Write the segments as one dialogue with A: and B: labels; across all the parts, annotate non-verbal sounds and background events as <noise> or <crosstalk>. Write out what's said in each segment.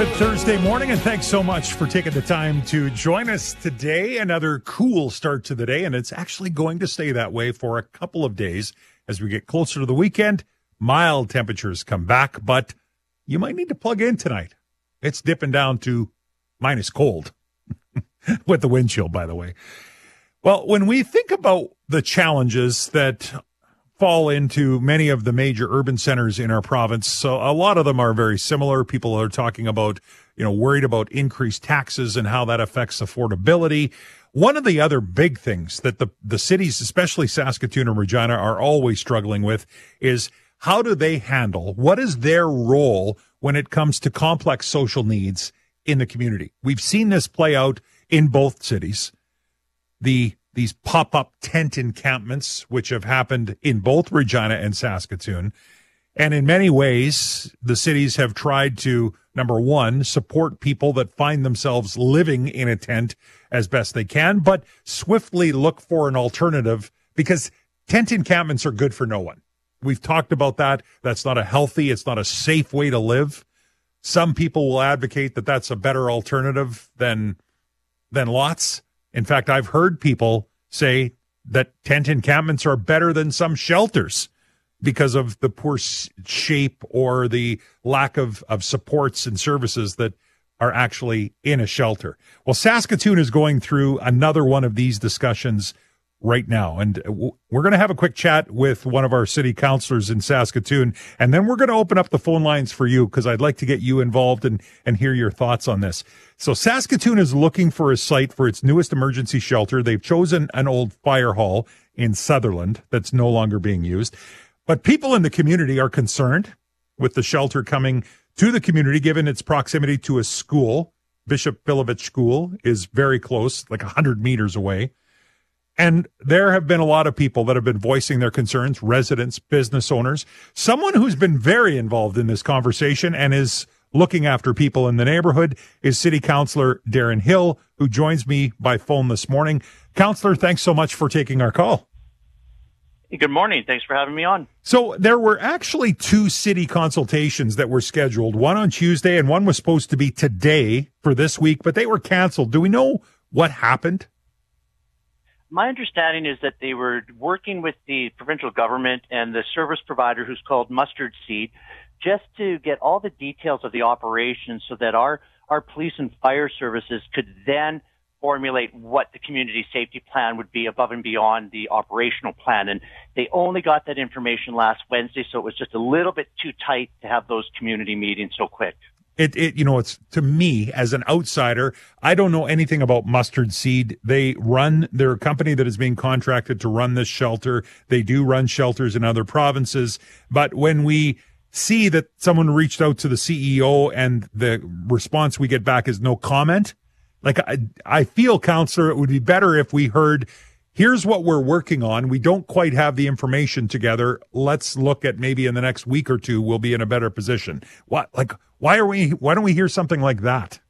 A: Good Thursday morning, and thanks so much for taking the time to join us today. Another cool start to the day, and it's actually going to stay that way for a couple of days as we get closer to the weekend. Mild temperatures come back, but you might need to plug in tonight. It's dipping down to minus cold <laughs> with the wind chill, by the way. Well, when we think about the challenges that fall into many of the major urban centers in our province. So a lot of them are very similar. People are talking about, you know, worried about increased taxes and how that affects affordability. One of the other big things that the, the cities, especially Saskatoon and Regina, are always struggling with is how do they handle what is their role when it comes to complex social needs in the community? We've seen this play out in both cities. The these pop up tent encampments, which have happened in both Regina and Saskatoon. And in many ways, the cities have tried to, number one, support people that find themselves living in a tent as best they can, but swiftly look for an alternative because tent encampments are good for no one. We've talked about that. That's not a healthy, it's not a safe way to live. Some people will advocate that that's a better alternative than, than lots. In fact, I've heard people say that tent encampments are better than some shelters because of the poor shape or the lack of, of supports and services that are actually in a shelter. Well, Saskatoon is going through another one of these discussions right now. And uh, we're going to have a quick chat with one of our city councilors in Saskatoon. And then we're going to open up the phone lines for you because I'd like to get you involved and, and hear your thoughts on this. So Saskatoon is looking for a site for its newest emergency shelter. They've chosen an old fire hall in Sutherland that's no longer being used. But people in the community are concerned with the shelter coming to the community given its proximity to a school. Bishop Filipovich School is very close, like 100 meters away. And there have been a lot of people that have been voicing their concerns, residents, business owners. Someone who's been very involved in this conversation and is looking after people in the neighborhood is City Councilor Darren Hill, who joins me by phone this morning. Councilor, thanks so much for taking our call.
B: Good morning. Thanks for having me on.
A: So there were actually two city consultations that were scheduled, one on Tuesday and one was supposed to be today for this week, but they were canceled. Do we know what happened?
B: My understanding is that they were working with the provincial government and the service provider who's called Mustard Seed just to get all the details of the operation so that our, our police and fire services could then formulate what the community safety plan would be above and beyond the operational plan. And they only got that information last Wednesday, so it was just a little bit too tight to have those community meetings so quick.
A: It, it, you know, it's to me as an outsider, I don't know anything about mustard seed. They run, they're company that is being contracted to run this shelter. They do run shelters in other provinces. But when we see that someone reached out to the CEO and the response we get back is no comment, like I, I feel, counselor, it would be better if we heard, here's what we're working on. We don't quite have the information together. Let's look at maybe in the next week or two, we'll be in a better position. What, like, why are we? Why don't we hear something like that?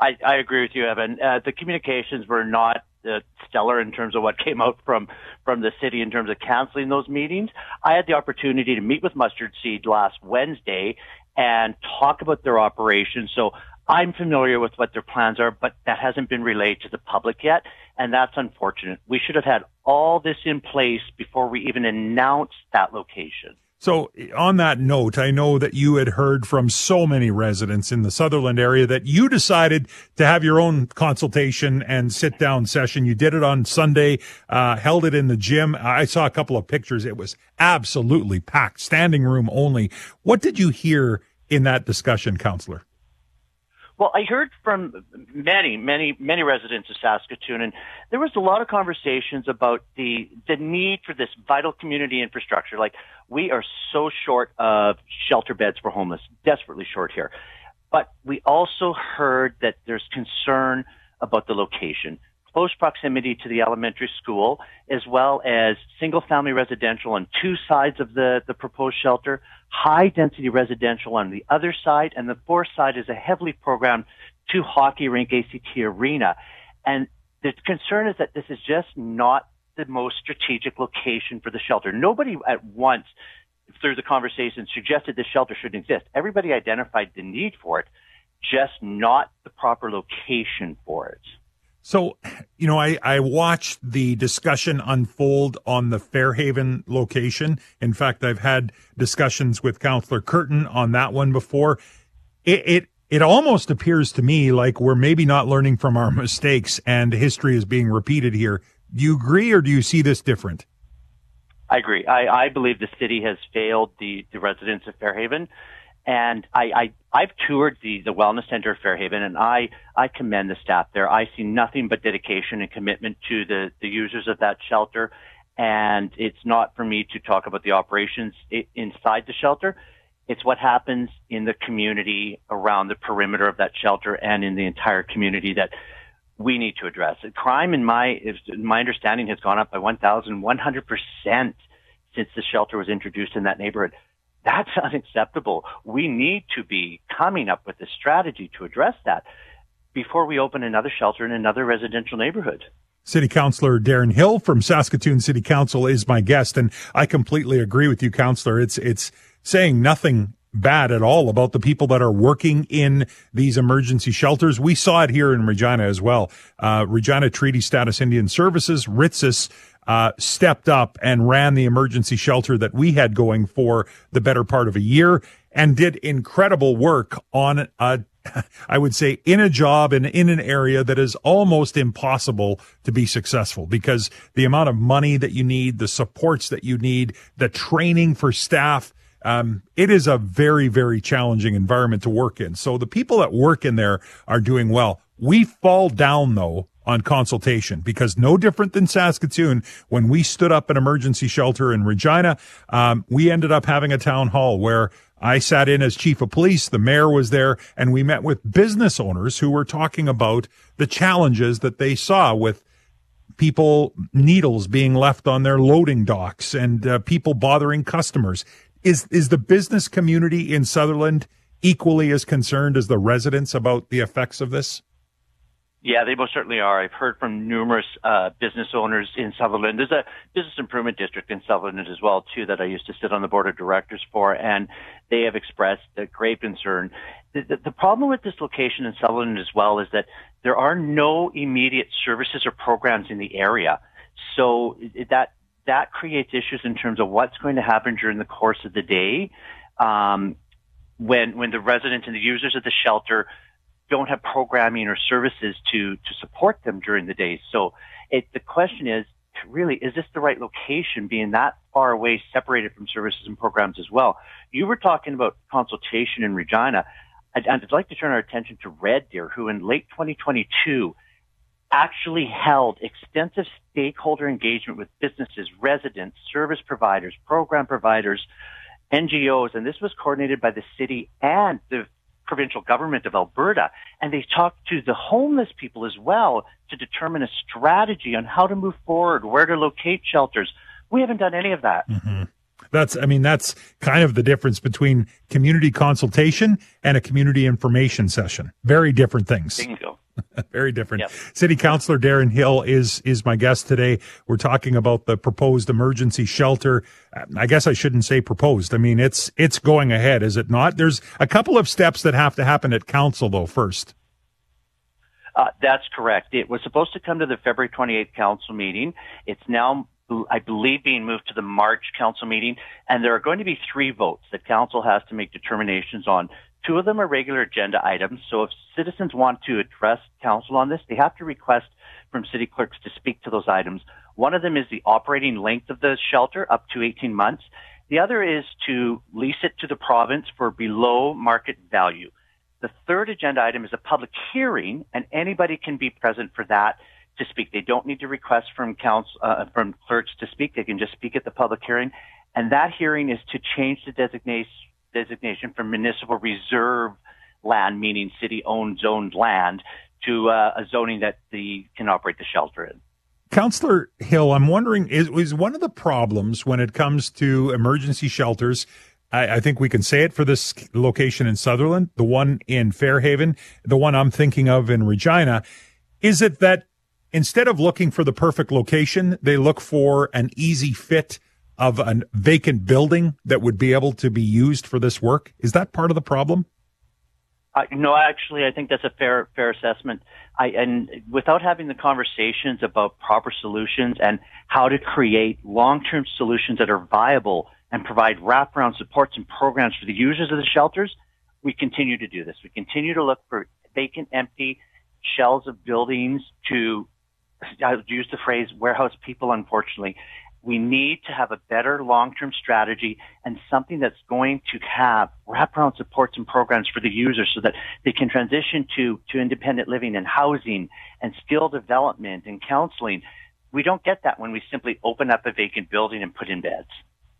B: I, I agree with you, Evan. Uh, the communications were not uh, stellar in terms of what <laughs> came out from from the city in terms of canceling those meetings. I had the opportunity to meet with Mustard Seed last Wednesday and talk about their operation. So I'm familiar with what their plans are, but that hasn't been relayed to the public yet, and that's unfortunate. We should have had all this in place before we even announced that location.
A: So, on that note, I know that you had heard from so many residents in the Sutherland area that you decided to have your own consultation and sit down session. You did it on Sunday, uh, held it in the gym. I saw a couple of pictures. It was absolutely packed, standing room only. What did you hear in that discussion, counselor?
B: Well, I heard from many, many, many residents of Saskatoon, and there was a lot of conversations about the the need for this vital community infrastructure. Like we are so short of shelter beds for homeless, desperately short here. But we also heard that there's concern about the location, close proximity to the elementary school, as well as single family residential on two sides of the, the proposed shelter, high density residential on the other side, and the fourth side is a heavily programmed two hockey rink ACT arena. And the concern is that this is just not the most strategic location for the shelter. Nobody at once through the conversation suggested this shelter should exist. Everybody identified the need for it. just not the proper location for it.
A: So, you know, I, I watched the discussion unfold on the Fairhaven location. In fact, I've had discussions with Councillor Kirton on that one before. It, it, it almost appears to me like we're maybe not learning from our <laughs> mistakes and history is being repeated here. Do you agree or do you see this different?
B: I agree. I, I believe the city has failed the, the residents of Fairhaven. And I, I, I've toured the, the wellness center of Fairhaven and I, I commend the staff there. I see nothing but dedication and commitment to the, the users of that shelter. And it's not for me to talk about the operations inside the shelter. It's what happens in the community around the perimeter of that shelter and in the entire community that we need to address. Crime, in my, in my understanding, has gone up by 1,100% since the shelter was introduced in that neighborhood. That's <laughs> unacceptable. We need to be coming up with a strategy to address that before we open another shelter in another residential neighborhood.
A: City Councilor Darren Hill from Saskatoon City Council is my guest, and I completely agree with you, Councilor. It's it's saying nothing bad at all about the people that are working in these emergency shelters. We saw it here in Regina as well. Uh, Regina Treaty Status Indian Services, RTSIS, uh, stepped up and ran the emergency shelter that we had going for the better part of a year and did incredible work on a <laughs> I would say in a job and in an area that is almost impossible to be successful because the amount of money that you need, the supports that you need, the training for staff, um, it is a very, very challenging environment to work in. So the people that work in there are doing well. We fall down though on consultation because no different than Saskatoon, when we stood up an emergency shelter in Regina, um, we ended up having a town hall where I sat in as chief of police. The mayor was there and we met with business owners who were talking about the challenges that they saw with people, needles being left on their loading docks and uh, people bothering customers. Is, is the business community in Sutherland equally as concerned as the residents about the effects of this?
B: Yeah, they most certainly are. I've heard from numerous uh, business owners in Sutherland. There's a business improvement district in Sutherland as well too that I used to sit on the board of directors for, and they have expressed a grave concern. The, the, the problem with this location in Sutherland as well is that there are no immediate services or programs in the area, so that that creates issues in terms of what's going to happen during the course of the day um, when when the residents and the users of the shelter don't have programming or services to to support them during the day. So it, the question is really is this the right location being that far away separated from services and programs as well you were talking about consultation in regina i'd, I'd like to turn our attention to red deer who in late 2022 actually held extensive stakeholder engagement with businesses residents service providers program providers ngos and this was coordinated by the city and the provincial government of Alberta, and they talked to the homeless people as well to determine a strategy on how to move forward, where to locate shelters. We haven't done any of that.
A: Mm-hmm. That's, I mean, that's kind of the difference between community consultation and a community information session. Very different things.
B: Bingo. <laughs>
A: Very different. Yep. City Councilor Darren Hill is is my guest today. We're talking about the proposed emergency shelter. I guess I shouldn't say proposed. I mean, it's it's going ahead, is it not? There's a couple of steps that have to happen at council though first.
B: Uh, that's correct. It was supposed to come to the February 28th council meeting. It's now I believe being moved to the March council meeting, and there are going to be three votes that council has to make determinations on. Two of them are regular agenda items, so if citizens want to address council on this, they have to request from city clerks to speak to those items. One of them is the operating length of the shelter, up to 18 months. The other is to lease it to the province for below market value. The third agenda item is a public hearing, and anybody can be present for that to speak. They don't need to request from council, uh, from clerks to speak. They can just speak at the public hearing. And that hearing is to change the designation designation from municipal reserve land, meaning city-owned zoned land, to uh, a zoning that the can operate the shelter in.
A: Councillor Hill, I'm wondering is, is one of the problems when it comes to emergency shelters. I, I, think we can say it for this location in Sutherland, the one in Fairhaven, the one I'm thinking of in Regina. Is it that instead of looking for the perfect location, they look for an easy fit of a vacant building that would be able to be used for this work? Is that part of the problem?
B: Uh, no, actually, I think that's a fair fair assessment. I, and without having the conversations about proper solutions and how to create long term solutions that are viable and provide wraparound supports and programs for the users of the shelters, we continue to do this. We continue to look for vacant, empty shells of buildings to, I'll use the phrase warehouse people, unfortunately, we need to have a better long-term strategy and something that's going to have wraparound supports and programs for the users so that they can transition to, to independent living and housing and skill development and counseling. We don't get that when we simply open up a vacant building and put in beds.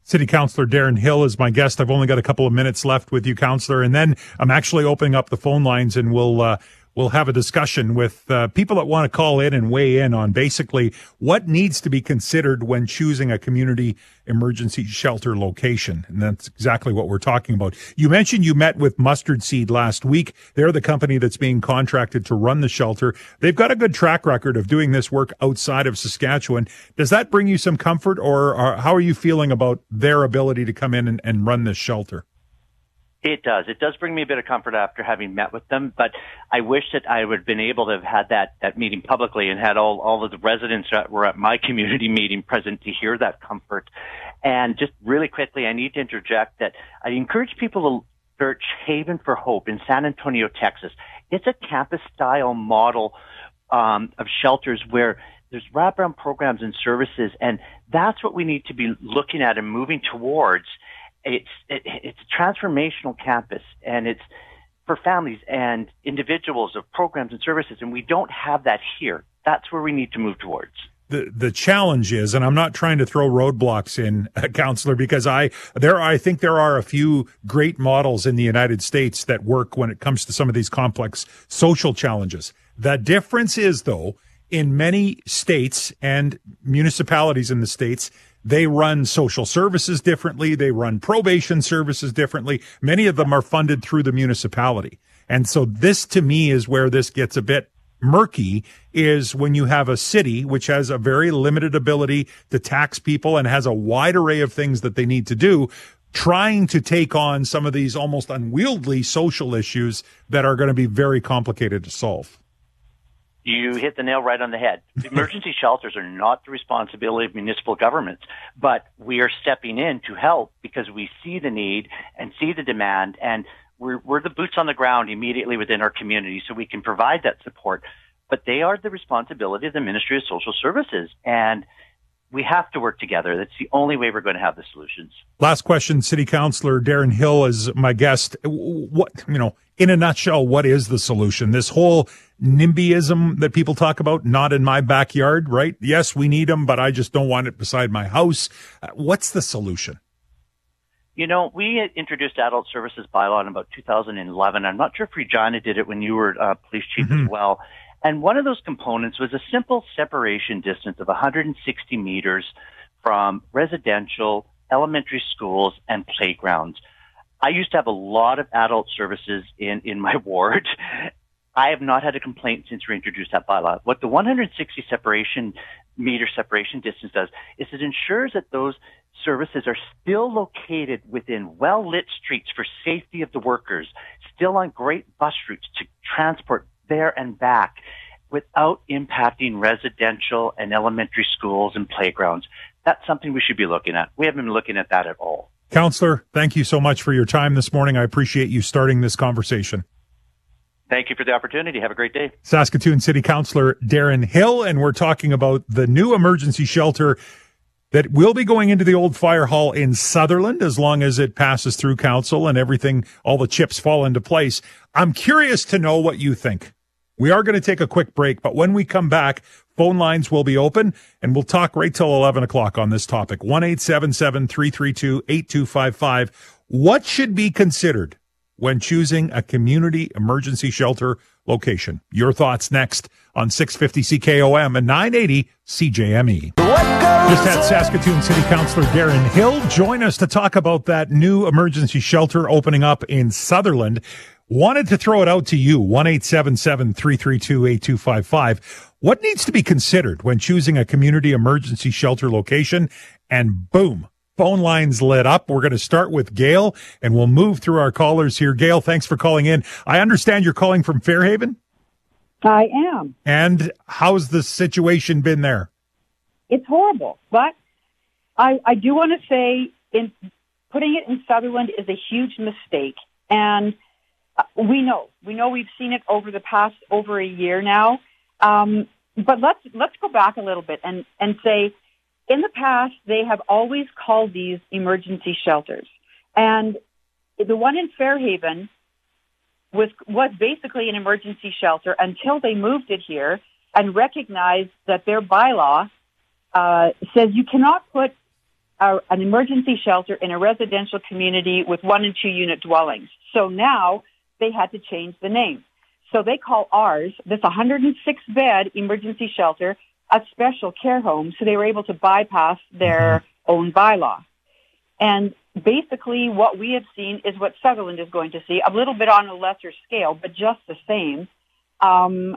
A: City Councilor Darren Hill is my guest. I've only got a couple of minutes left with you, Councilor, and then I'm actually opening up the phone lines and we'll uh, we'll have a discussion with uh, people that want to call in and weigh in on basically what needs to be considered when choosing a community emergency shelter location. And that's exactly what we're talking about. You mentioned you met with Mustard Seed last week. They're the company that's being contracted to run the shelter. They've got a good track record of doing this work outside of Saskatchewan. Does that bring you some comfort or, how are you feeling about their ability to come in and, and run this shelter?
B: It does. It does bring me a bit of comfort after having met with them, but I wish that I would have been able to have had that, that meeting publicly and had all, all of the residents that were at my <laughs> community meeting present to hear that comfort. And just really quickly, I need to interject that I encourage people to search Haven for Hope in San Antonio, Texas. It's a campus style model um, of shelters where there's wraparound programs and services, and that's what we need to be looking at and moving towards it's it, it's a transformational campus, and it's for families and individuals of programs and services, and we don't have that here. That's where we need to move towards
A: the the challenge is, and I'm not trying to throw roadblocks in, uh, counselor, because I there I think there are a few great models in the United States that work when it comes to some of these complex social challenges. The difference is, though, in many states and municipalities in the states, they run social services differently. They run probation services differently. Many of them are funded through the municipality. And so this to me is where this gets a bit murky is when you have a city which has a very limited ability to tax people and has a wide array of things that they need to do trying to take on some of these almost unwieldy social issues that are going to be very complicated to solve.
B: You hit the nail right on the head. <laughs> Emergency shelters are not the responsibility of municipal governments, but we are stepping in to help because we see the need and see the demand and we're, we're the boots on the ground immediately within our community so we can provide that support. But they are the responsibility of the Ministry of Social Services. And we have to work together. That's the only way we're going to have the solutions.
A: Last question, City Councilor Darren Hill is my guest. What, you know, in a nutshell, what is the solution? This whole NIMBYism that people talk about, not in my backyard, right? Yes, we need them, but I just don't want it beside my house. Uh, what's the solution?
B: You know, we introduced adult services bylaw in about 2011. I'm not sure if Regina did it when you were uh, police chief mm-hmm. as well. And one of those components was a simple separation distance of 160 meters from residential, elementary schools, and playgrounds. I used to have a lot of adult services in, in my <laughs> ward. I have not had a complaint since we introduced that bylaw. What the 160 separation meter separation distance does is it ensures that those services are still located within well lit streets for safety of the workers, still on great bus routes to transport there and back without impacting residential and elementary schools and playgrounds. That's something we should be looking at. We haven't been looking at that at all.
A: Counselor, thank you so much for your time this morning. I appreciate you starting this conversation.
B: Thank you for the opportunity. Have a great day.
A: Saskatoon City Councilor Darren Hill, and we're talking about the new emergency shelter that will be going into the old fire hall in Sutherland as long as it passes through council and everything, all the chips fall into place. I'm curious to know what you think. We are going to take a quick break, but when we come back, phone lines will be open and we'll talk right till 11 o'clock on this topic. 1-877-332-8255. What should be considered when choosing a community emergency shelter location? Your thoughts next on 650 CKOM and 980 CJME. Just had Saskatoon City Councilor Darren Hill join us to talk about that new emergency shelter opening up in Sutherland. Wanted to throw it out to you, 1-877-332-8255. What needs to be considered when choosing a community emergency shelter location? And boom, phone lines lit up. We're going to start with Gail and we'll move through our callers here. Gail, thanks for calling in. I understand you're calling from Fairhaven?
C: I am.
A: And how's the situation been there?
C: It's horrible, but I, I do want to say in putting it in Sutherland is a huge mistake. And uh, we know, we know we've seen it over the past over a year now. Um, but let's, let's go back a little bit and, and say, in the past, they have always called these emergency shelters. And the one in Fairhaven was, was basically an emergency shelter until they moved it here and recognized that their bylaw uh, says you cannot put a, an emergency shelter in a residential community with one and two unit dwellings. So now they had to change the name. So they call ours, this 106 bed emergency shelter, a special care home. So they were able to bypass their mm-hmm. own bylaw. And basically what we have seen is what Sutherland is going to see, a little bit on a lesser scale, but just the same. Um,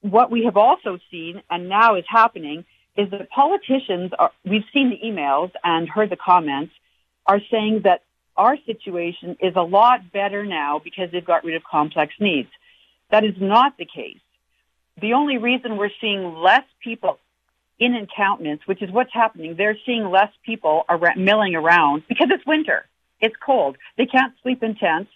C: what we have also seen, and now is happening, is that politicians are, we've seen the emails and heard the comments, are saying that our situation is a lot better now because they've got rid of complex needs. That is not the case. The only reason we're seeing less people in encampments, which is what's happening, they're seeing less people are milling around because it's winter. It's cold. They can't sleep in tents.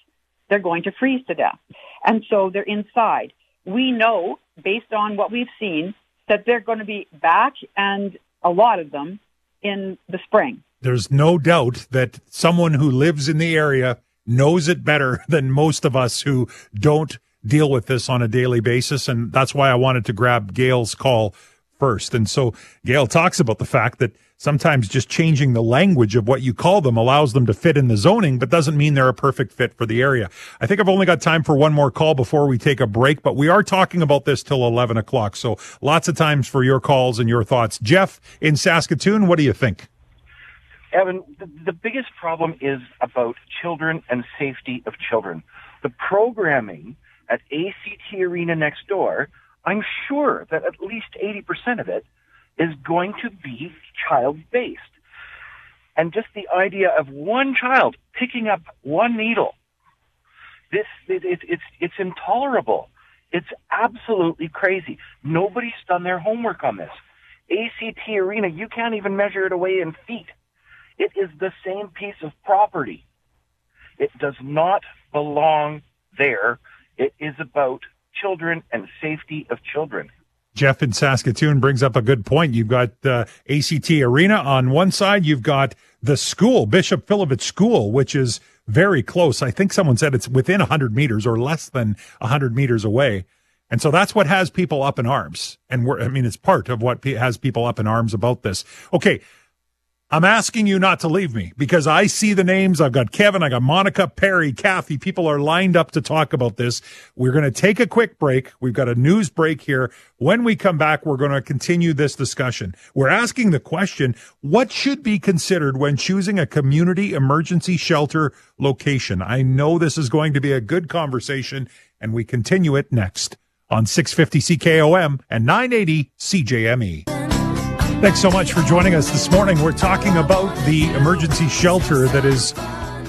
C: They're going to freeze to death. And so they're inside. We know, based on what we've seen, that they're going to be back and a lot of them in the spring.
A: There's no doubt that someone who lives in the area knows it better <laughs> than most of us who don't deal with this on a daily basis. And that's why I wanted to grab Gail's call first. And so Gail talks about the fact that sometimes just changing the language of what you call them allows them to fit in the zoning, but doesn't mean they're a perfect fit for the area. I think I've only got time for one more call before we take a break, but we are talking about this till 11 o'clock. So lots of times for your calls and your thoughts. Jeff in Saskatoon, what do you think?
D: Evan, the, the biggest problem is about children and safety of children. The programming at ACT Arena next door, I'm sure that at least 80% of it is going to be child based. And just the idea of one child picking up one needle, this, it, it, it's, it's intolerable. It's absolutely crazy. Nobody's done their homework on this. ACT Arena, you can't even measure it away in feet. It is the same piece of property. It does not belong there. It is about children and safety of children.
A: Jeff in Saskatoon brings up a good point. You've got uh, ACT Arena on one side. You've got the school, Bishop Filevich School, which is very close. I think someone said it's within 100 meters or less than 100 meters away. And so that's what has people up in arms. And we're, I mean, it's part of what has people up in arms about this. Okay. I'm asking you not to leave me because I see the names. I've got Kevin, I got Monica, Perry, Kathy. People are lined up to talk about this. We're going to take a quick break. We've got a news break here. When we come back, we're going to continue this discussion. We're asking the question, what should be considered when choosing a community emergency shelter location? I know this is going to be a good conversation and we continue it next on 650 CKOM and 980 CJME. Thanks so much for joining us this morning. We're talking about the emergency shelter that is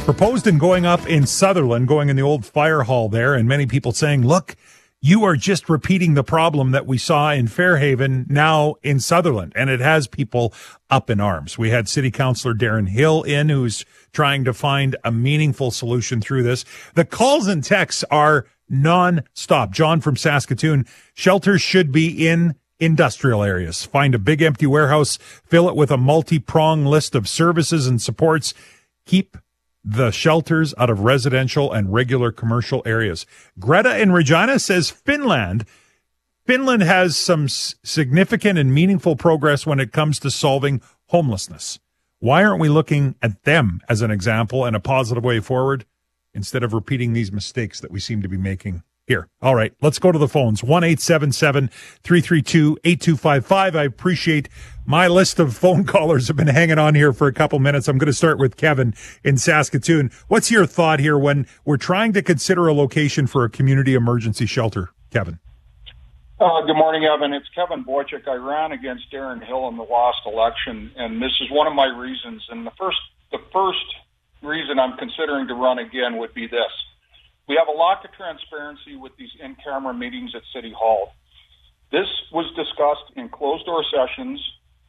A: proposed and going up in Sutherland, going in the old fire hall there, and many people saying, look, you are just repeating the problem that we saw in Fairhaven now in Sutherland, and it has people up in arms. We had City Councilor Darren Hill in, who's trying to find a meaningful solution through this. The calls and texts are non-stop. John from Saskatoon, shelters should be in industrial areas. Find a big empty warehouse, fill it with a multi-prong list of services and supports. Keep the shelters out of residential and regular commercial areas. Greta in Regina says Finland Finland has some significant and meaningful progress when it comes to solving homelessness. Why aren't we looking at them as an example and a positive way forward instead of repeating these mistakes that we seem to be making here. All right, let's go to the phones. 1 332 8255. I appreciate my list of phone <laughs> callers have been hanging on here for a couple minutes. I'm going to start with Kevin in Saskatoon. What's your thought here when we're trying to consider a location for a community emergency shelter, Kevin?
E: Uh, good morning, Evan. It's Kevin Boychuk. I ran against Darren Hill in the last election, and this is one of my reasons. And the first, the first reason I'm considering to run again would be this: we have a lack of transparency with these in-camera meetings at City Hall. This was discussed in closed-door sessions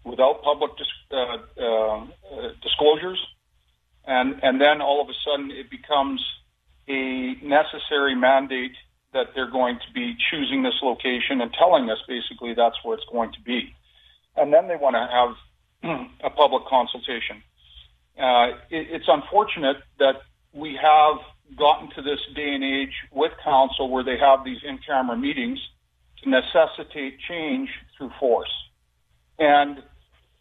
E: without public dis- uh, uh, disclosures, and and then all of a sudden it becomes a necessary mandate that they're going to be choosing this location and telling us basically that's where it's going to be. And then they want to have <clears throat> a public consultation. Uh, it, it's unfortunate that we have gotten to this day and age with council where they have these in-camera meetings to necessitate change through force. And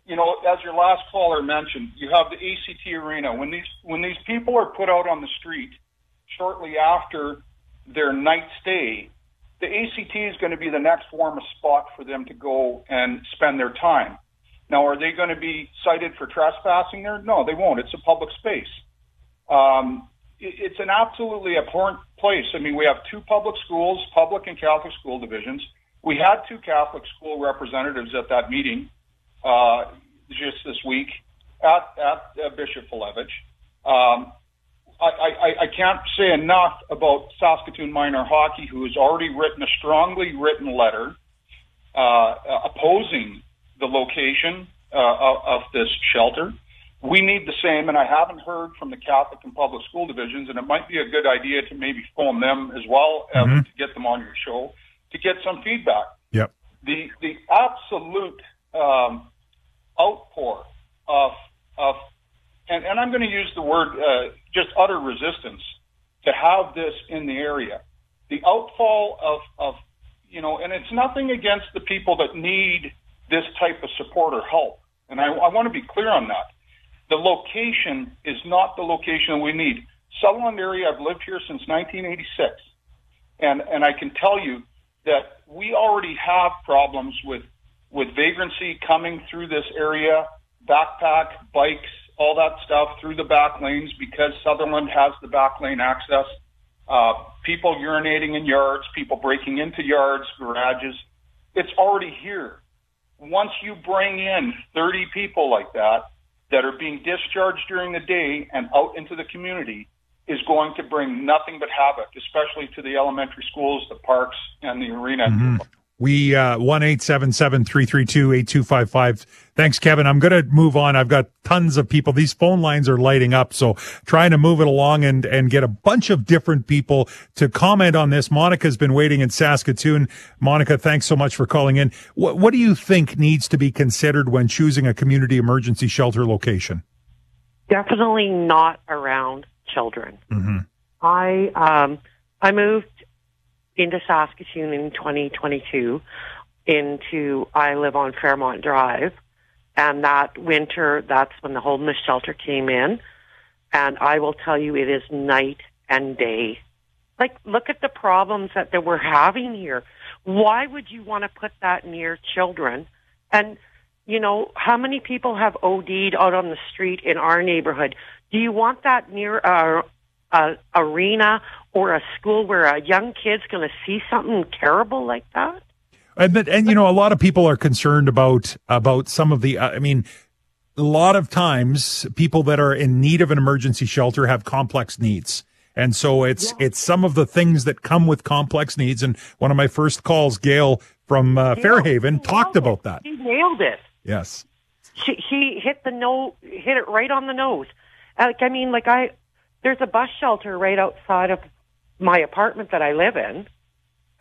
E: you know, as your last caller mentioned, you have the ACT arena. When these when these people are put out on the street shortly after their night stay, the ACT is going to be the next warmest spot for them to go and spend their time. Now, are they going to be cited for trespassing there? No, they won't. It's a public space. Um, it's an absolutely abhorrent place. I mean, we have two public schools, public and Catholic school divisions. We had two Catholic school representatives at that meeting uh, just this week at, at uh, Bishop Filevich. Um, I, I, I can't say enough about Saskatoon Minor Hockey, who has already written a strongly written letter uh, opposing the location uh, of, of this shelter. We need the same, and I haven't heard from the Catholic and public school divisions, and it might be a good idea to maybe phone them as well uh, mm-hmm. to get them on your show to get some feedback.
A: Yep.
E: The the absolute um, outpour of of and, and I'm going to use the word uh, just utter resistance to have this in the area. The outfall of, of, you know, and it's nothing against the people that need this type of support or help. And I, I want to be clear on that. The location is not the location we need. Sutherland area, I've lived here since 1986. And, and I can tell you that we already have problems with, with vagrancy coming through this area, backpack, bikes, all that stuff through the back lanes because Sutherland has the back lane access. Uh, people urinating in yards, people breaking into yards, garages. It's already here. Once you bring in 30 people like that, that are being discharged during the day and out into the community, is going to bring nothing but havoc, especially to the elementary schools, the parks, and the arena. Mm-hmm.
A: We uh one eight seven seven three three two eight two five five. Thanks, Kevin. I'm gonna move on. I've got tons of people. These phone lines are lighting up, so trying to move it along and and get a bunch of different people to comment on this. Monica's been waiting in Saskatoon. Monica, thanks so much for calling in. What what do you think needs to be considered when choosing a community emergency shelter location?
F: Definitely not around children.
A: Mm-hmm.
F: I um I moved into Saskatoon in 2022 into, I live on Fairmont Drive. And that winter, that's when the homeless shelter came in. And I will tell you, it is night and day. Like, look at the problems that, that we're having here. Why would you want to put that near children? And, you know, how many people have OD'd out on the street in our neighborhood? Do you want that near a, a arena or a school where a young kid's going to see something terrible like that?
A: And, and you know, a lot of people are concerned about about some of the. Uh, I mean, a lot of times people that are in need of an emergency shelter have complex needs. And so it's yeah. it's some of the things that come with complex needs. And one of my first calls, Gail from uh, Fairhaven, talked about that.
F: He nailed it.
A: Yes,
F: she, he hit the no, hit it right on the nose. Like I mean, like I, there's a bus shelter right outside of my apartment that I live in,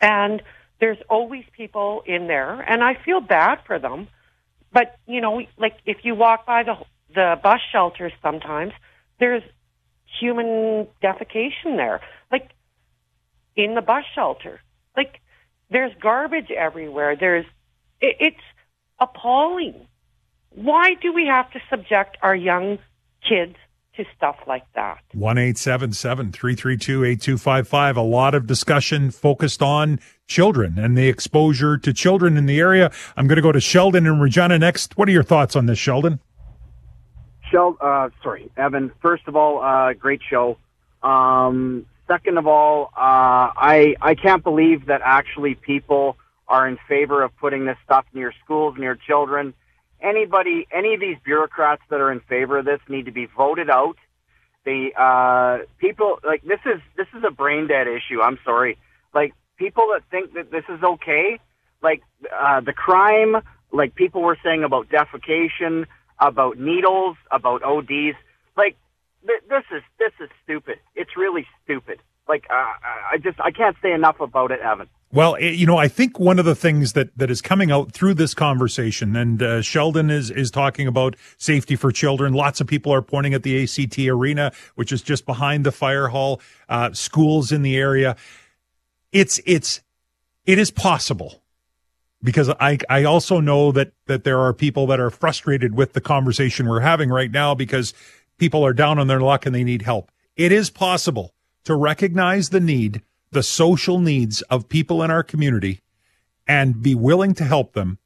F: and there's always people in there, and I feel bad for them. But you know, like if you walk by the the bus shelters, sometimes there's human defecation there, like in the bus shelter. Like there's garbage everywhere. There's it, it's appalling. Why do we have to subject our young kids to stuff like that. 1
A: 332 8255. A lot of discussion focused on children and the exposure to children in the area. I'm going to go to Sheldon and Regina next. What are your thoughts on this, Sheldon?
G: Sheldon, uh, sorry, Evan. First of all, uh, great show. Um, second of all, uh, I I can't believe that actually people are in favor of putting this stuff near schools, near children. Anybody, any of these bureaucrats that are in favor of this need to be voted out. The uh, people like this is this is a brain dead issue. I'm sorry. Like people that think that this is okay, like uh, the crime, like people were saying about defecation, about needles, about ODs. Like th- this is this is stupid. It's really stupid. Like uh, I just I can't say enough about it, Evan.
A: Well, you know, I think one of the things that, that is coming out through this conversation, and uh, Sheldon is is talking about safety for children. Lots of people are pointing at the ACT Arena, which is just behind the fire hall. Uh, schools in the area. It's it's it is possible because I I also know that that there are people that are frustrated with the conversation we're having right now because people are down on their luck and they need help. It is possible to recognize the need, the social needs of people in our community and be willing to help them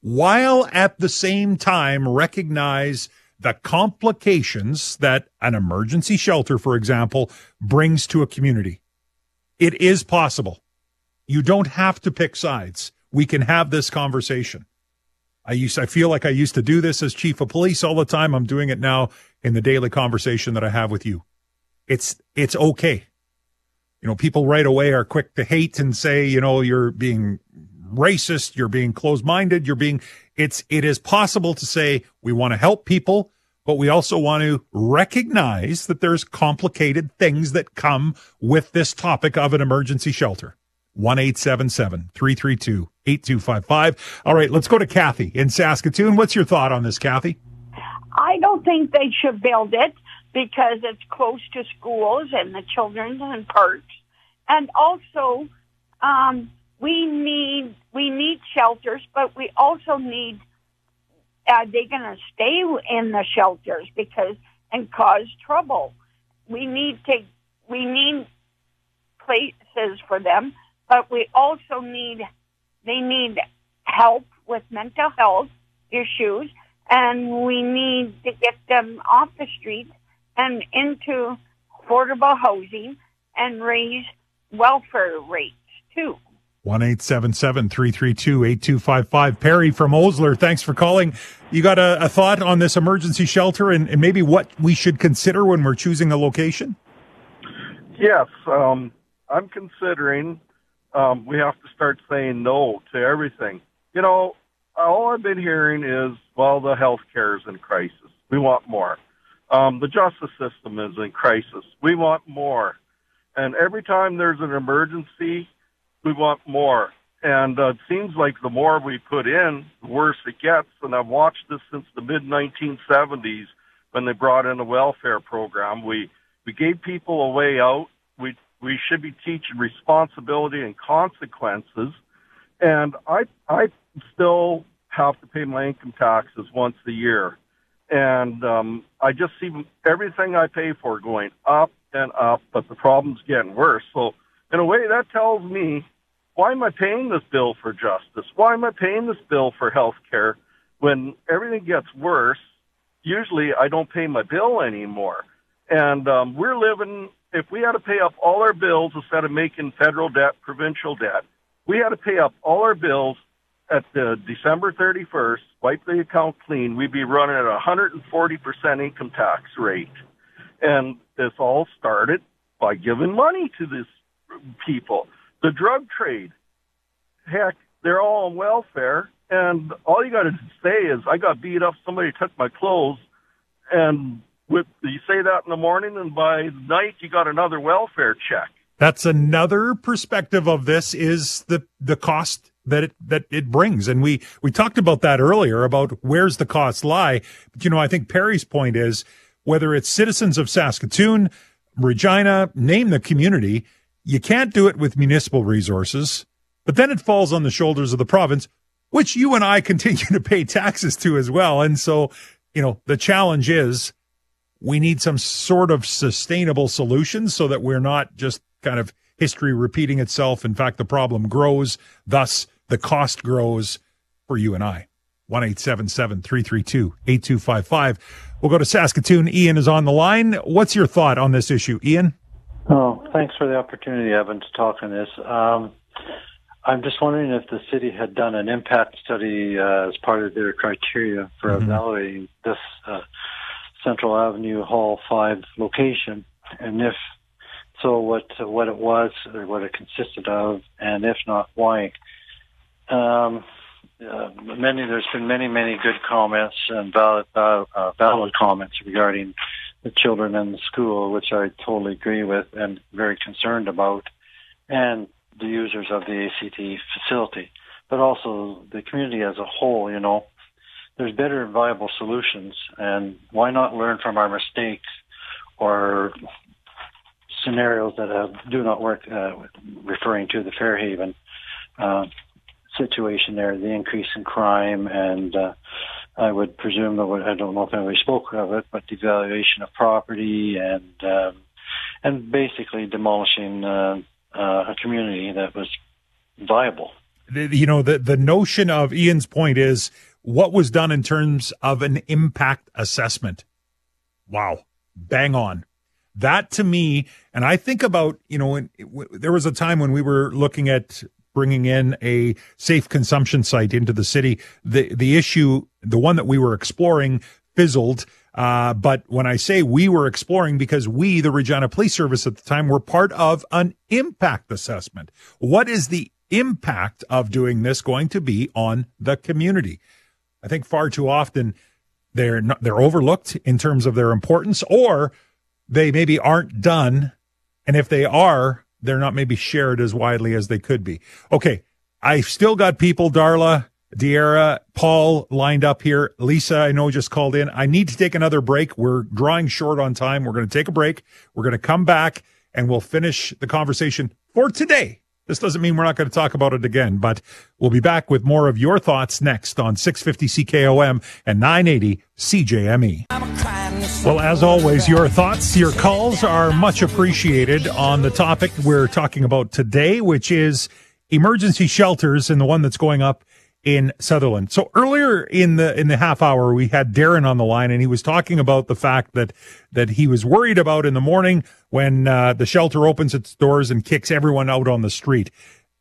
A: while at the same time recognize the complications that an emergency shelter, for example, brings to a community. It is possible. You don't have to pick sides. We can have this conversation. I used, I feel like I used to do this as chief of police all the time. I'm doing it now in the daily conversation that I have with you. It's, it's okay. You know, people right away are quick to hate and say, you know, you're being racist, you're being closed minded, you're being, it's, it is possible to say we want to help people, but we also want to recognize that there's complicated things that come with this topic of an emergency shelter. 1 332 8255. All right, let's go to Kathy in Saskatoon. What's your thought on this, Kathy?
H: I don't think they should build it because it's close to schools and the children's and parks. And also, um, we need we need shelters, but we also need. Are they going to stay in the shelters because and cause trouble? We need to we need places for them, but we also need they need help with mental health issues, and we need to get them off the streets and into affordable housing and raise welfare rates too.
A: One eight seven seven three three two eight two five five. Perry from Osler, thanks for calling. You got a, a thought on this emergency shelter and, and, maybe what we should consider when we're choosing a location?
I: Yes, um, I'm considering um, we have to start saying no to everything. You know, all I've been hearing is, well, the health care is in crisis. We want more. Um, the justice system is in crisis. We want more. And every time there's an emergency, we want more. And uh, it seems like the more we put in, the worse it gets. And I've watched this since the mid 1970s when they brought in a welfare program. We we gave people a way out. We we should be teaching responsibility and consequences. And I I still have to pay my income taxes once a year and um, I just see everything I pay for going up and up, but the problem's getting worse. So, in a way, that tells me why am I paying this bill for justice? Why am I paying this bill for health care when everything gets worse? Usually, I don't pay my bill anymore, and um, we're living. If we had to pay up all our bills instead of making federal debt, provincial debt, we had to pay up all our bills at the December 31st, wipe the account clean, we'd be running at a 140% income tax rate. And this all started by giving money to these people. The drug trade, heck, they're all on welfare. And all you got to say is, I got beat up, somebody took my clothes. And with, you say that in the morning, and by night, you got another welfare check.
A: That's another perspective of this is the, the cost that it, that it brings. And we, we talked about that earlier about where's the cost lie. But, you know, I think Perry's point is whether it's citizens of Saskatoon, Regina, name the community, you can't do it with municipal resources, but then it falls on the shoulders of the province, which you and I <laughs> continue to pay taxes to as well. And so, you know, the challenge is we need some sort of sustainable solutions so that we're not just kind of history repeating itself. In fact, the problem grows. Thus, the cost grows for you and I. 1 332 8255. We'll go to Saskatoon. Ian is on the line. What's your thought on this issue, Ian?
J: Oh, thanks for the opportunity, Evan, to talk on this. Um, I'm just wondering if the city had done an impact study uh, as part of their criteria for
A: Mhm.
J: evaluating this uh, Central Avenue Hall 5 location, and if so, what what it was or what it consisted of, and if not, why. Um, uh, many there's been many many good comments and valid uh, uh, valid comments regarding the children in the school, which I totally agree with and very concerned about, and the users of the ACT facility, but also the community as a whole. You know, there's better and viable solutions, and why not learn from our mistakes or scenarios that uh, do not work, uh, referring to the Fairhaven uh, situation there, the increase in crime, and uh, I would presume that I don't know if anybody spoke of it, but devaluation of property and um, and basically demolishing uh, uh, a community that was viable.
A: You know the the notion of Ian's point is what was done in terms of an impact assessment. Wow, bang on. That to me, and I think about you know when, w- there was a time when we were looking at bringing in a safe consumption site into the city. The the issue, the one that we were exploring, fizzled. Uh, but when I say we were exploring, because we, the Regina Police Service at the time, were part of an impact assessment. What is the impact of doing this going to be on the community? I think far too often they're not, they're overlooked in terms of their importance, or they maybe aren't done, and if they are, they're not maybe shared as widely as they could be. Okay, I've still got people, Darla, Diera, Paul lined up here. Lisa, I know just called in. I need to take another break. We're drawing short on time. We're going to take a break. We're going to come back and we'll finish the conversation for today. This doesn't mean we're not going to talk about it again, but we'll be back with more of your thoughts next on 650 CKOM and 980 CJME. Well, as always, your thoughts, your calls are much appreciated on the topic we're talking about today, which is emergency shelters and the one that's going up in Sutherland. So earlier in the in the half hour we had Darren on the line and he was talking about the fact that that he was worried about in the morning when uh, the shelter opens its doors and kicks everyone out on the street.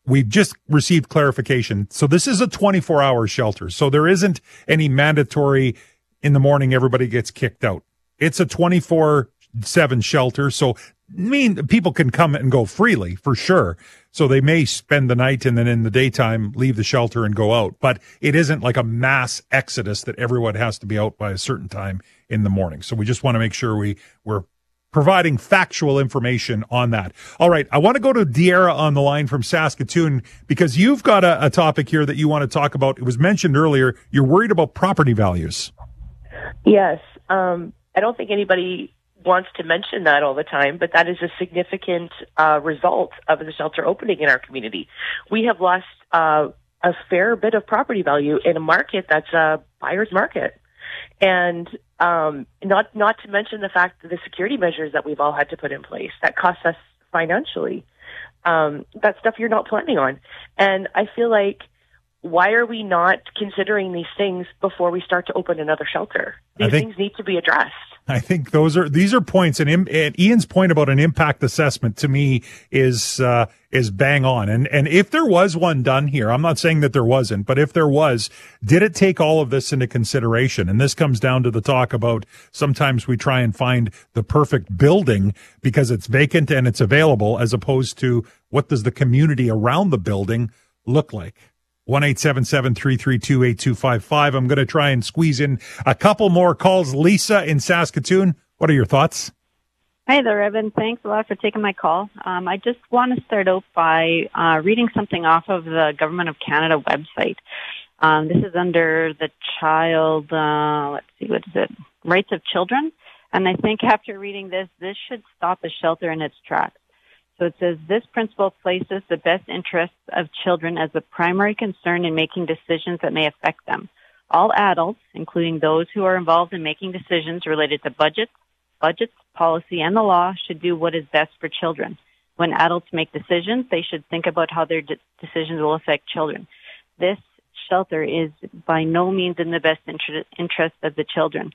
A: We've just received clarification. So this is a 24 hour shelter. So there isn't any mandatory in the morning everybody gets kicked out. It's a 24 7 shelter. So mean people can come and go freely for sure. So they may spend the night and then in the daytime leave the shelter and go out. But it isn't like a mass exodus that everyone has to be out by a certain time in the morning. So we just want to make sure we we're providing factual information on that. All right. I want to go to Diera on the line from Saskatoon because you've got a, a topic here that you want to talk about. It was mentioned earlier. You're worried about property values.
K: Yes. Um, I don't think anybody wants to mention that all the time, but that is a significant uh, result of the shelter opening in our community. We have lost uh, a fair bit of property value in a market that's a buyer's market. And um, not not to mention the fact that the security measures that we've all had to put in place that cost us financially. Um, that stuff you're not planning on, and I feel like why are we not considering these things before we start to open another shelter? These
A: think-
K: things need to be addressed.
A: I think those are these are points, and, and Ian's point about an impact assessment to me is uh, is bang on. And and if there was one done here, I'm not saying that there wasn't, but if there was, did it take all of this into consideration? And this comes down to the talk about sometimes we try and find the perfect building because it's vacant and it's available, as opposed to what does the community around the building look like. One eight seven seven three three two eight two five five. I'm going to try and squeeze in a couple more calls. Lisa in Saskatoon, what are your thoughts?
L: Hi there, Evan. Thanks a lot for taking my call. Um, I just want to start out by uh, reading something off of the Government of Canada website. Um, this is under the child, uh, let's see, what is it? Rights of Children. And I think after reading this, this should stop a shelter in its tracks. So it says this principle places the best interests of children as the primary concern in making decisions that may affect them. All adults, including those who are involved in making decisions related to budgets, budgets, policy, and the law, should do what is best for children. When adults make decisions, they should think about how their de- decisions will affect children. This shelter is by no means in the best inter- interest of the children.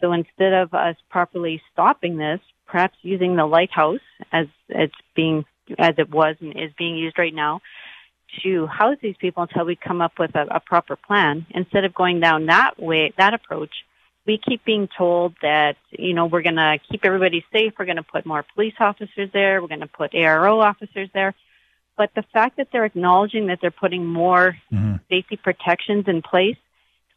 L: So instead of us properly stopping this, perhaps using the lighthouse as it's being as it was and is being used right now to house these people until we come up with a, a proper plan. Instead of going down that way, that approach, we keep being told that, you know, we're going to keep everybody safe. We're going to put more police officers there. We're going to put ARO officers there. But the fact that they're acknowledging that they're putting more
A: Mm-hmm.
L: safety protections in place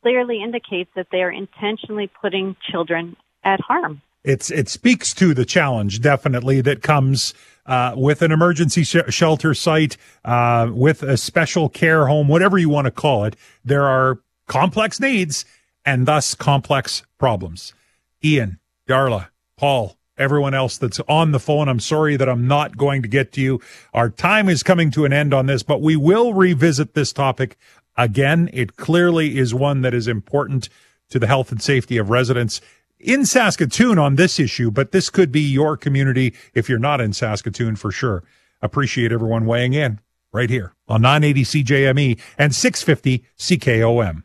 L: clearly indicates that they are intentionally putting children at harm.
A: It's it speaks to the challenge definitely that comes uh, with an emergency sh- shelter site, uh, with a special care home, whatever you want to call it. There are complex needs and thus complex problems. Ian, Darla, Paul, everyone else that's on the phone. I'm sorry that I'm not going to get to you. Our time is coming to an end on this, but we will revisit this topic again. It clearly is one that is important to the health and safety of residents in Saskatoon on this issue, but this could be your community if you're not in Saskatoon for sure. Appreciate everyone weighing in right here on 980 CJME and 650 CKOM.